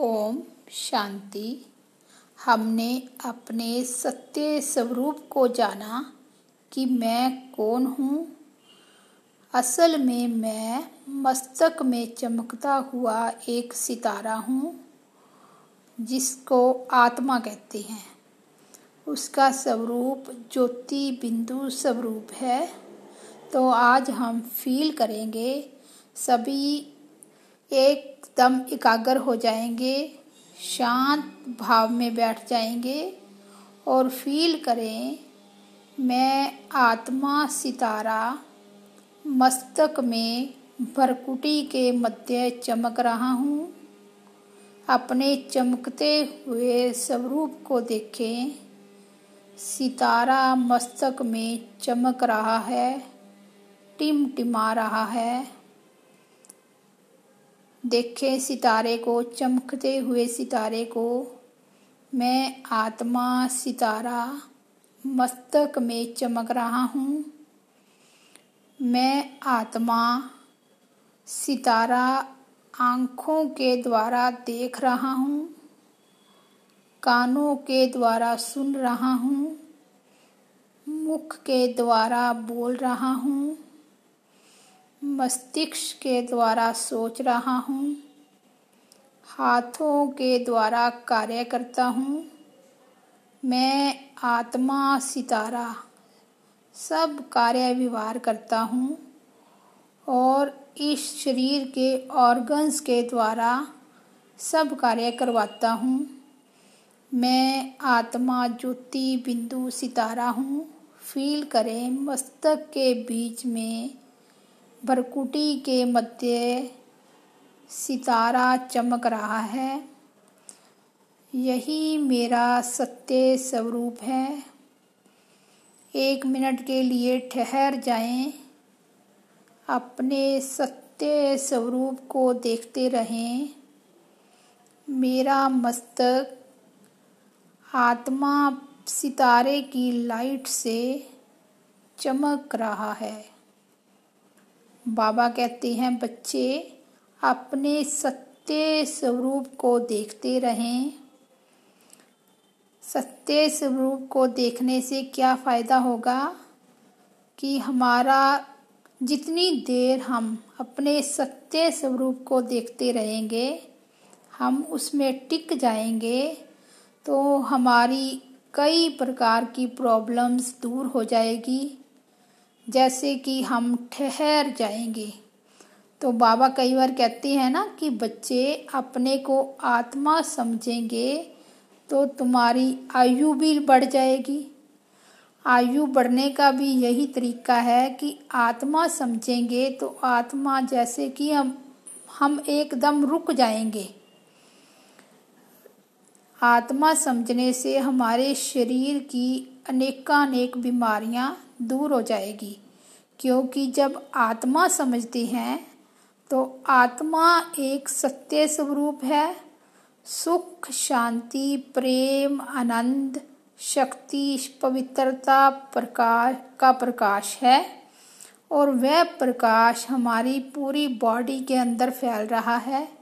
ओम शांति। हमने अपने सत्य स्वरूप को जाना कि मैं कौन हूँ। असल में मैं मस्तक में चमकता हुआ एक सितारा हूँ, जिसको आत्मा कहते हैं। उसका स्वरूप ज्योति बिंदु स्वरूप है। तो आज हम फील करेंगे, सभी एकदम एकाग्र हो जाएँगे, शांत भाव में बैठ जाएँगे और फील करें, मैं आत्मा सितारा मस्तक में भरकुटी के मध्य चमक रहा हूँ। अपने चमकते हुए स्वरूप को देखें, सितारा मस्तक में चमक रहा है, टिमटिमा रहा है। देखें सितारे को, चमकते हुए सितारे को, मैं आत्मा सितारा मस्तक में चमक रहा हूँ। मैं आत्मा सितारा आँखों के द्वारा देख रहा हूँ, कानों के द्वारा सुन रहा हूँ, मुख के द्वारा बोल रहा हूँ। मस्तिष्क के द्वारा सोच रहा हूँ। हाथों के द्वारा कार्य करता हूँ। मैं आत्मा, सितारा, सब कार्य व्यवहार करता हूँ और इस शरीर के ऑर्गन्स के द्वारा सब कार्य करवाता हूँ। मैं आत्मा, ज्योति, बिंदु, सितारा हूँ। फील करें, मस्तक के बीच में भरकुटी के मध्य सितारा चमक रहा है। यही मेरा सत्य स्वरूप है। एक मिनट के लिए ठहर जाएँ, अपने सत्य स्वरूप को देखते रहें। मेरा मस्तक आत्मा सितारे की लाइट से चमक रहा है। बाबा कहते हैं, बच्चे, अपने सत्य स्वरूप को देखते रहें। सत्य स्वरूप को देखने से क्या फ़ायदा होगा कि हमारा, जितनी देर हम अपने सत्य स्वरूप को देखते रहेंगे, हम उसमें टिक जाएँगे तो हमारी कई प्रकार की प्रॉब्लम्स दूर हो जाएगी। जैसे कि हम ठहर जाएँगे। तो बाबा कई बार कहते हैं ना कि बच्चे अपने को आत्मा समझेंगे तो तुम्हारी आयु भी बढ़ जाएगी। आयु बढ़ने का भी यही तरीका है कि आत्मा समझेंगे तो आत्मा जैसे कि हम हम एकदम रुक जाएँगे। आत्मा समझने से हमारे शरीर की अनेकानेक बीमारियाँ दूर हो जाएगी। क्योंकि जब आत्मा समझते हैं तो आत्मा एक सत्य स्वरूप है। सुख, शांति, प्रेम, आनंद, शक्ति, पवित्रता प्रकाश का प्रकाश है और वह प्रकाश हमारी पूरी बॉडी के अंदर फैल रहा है।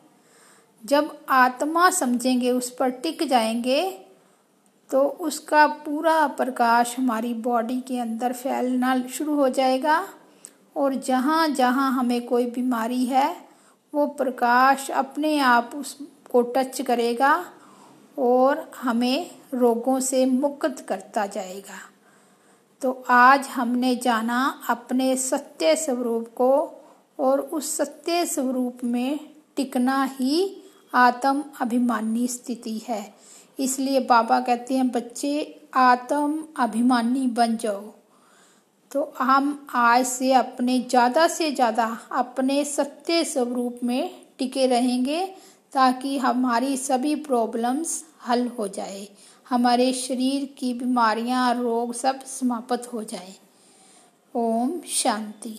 जब आत्मा समझेंगे, उस पर टिक जाएँगे तो उसका पूरा प्रकाश हमारी बॉडी के अंदर फैलना शुरू हो जाएगा। और जहाँ जहाँ हमें कोई बीमारी है, वो प्रकाश अपने आप उसको टच करेगा और हमें रोगों से मुक्त करता जाएगा। तो आज हमने जाना अपने सत्य स्वरूप को और उस सत्य स्वरूप में टिकना ही आत्म अभिमानी स्थिति है। इसलिए बाबा कहते हैं, बच्चे आत्म अभिमानी बन जाओ। तो हम आज से अपने, ज़्यादा से ज़्यादा अपने सत्य स्वरूप में टिके रहेंगे ताकि हमारी सभी प्रॉब्लम्स हल हो जाए। हमारे शरीर की बीमारियाँ, रोग सब समाप्त हो जाए। ओम शांति।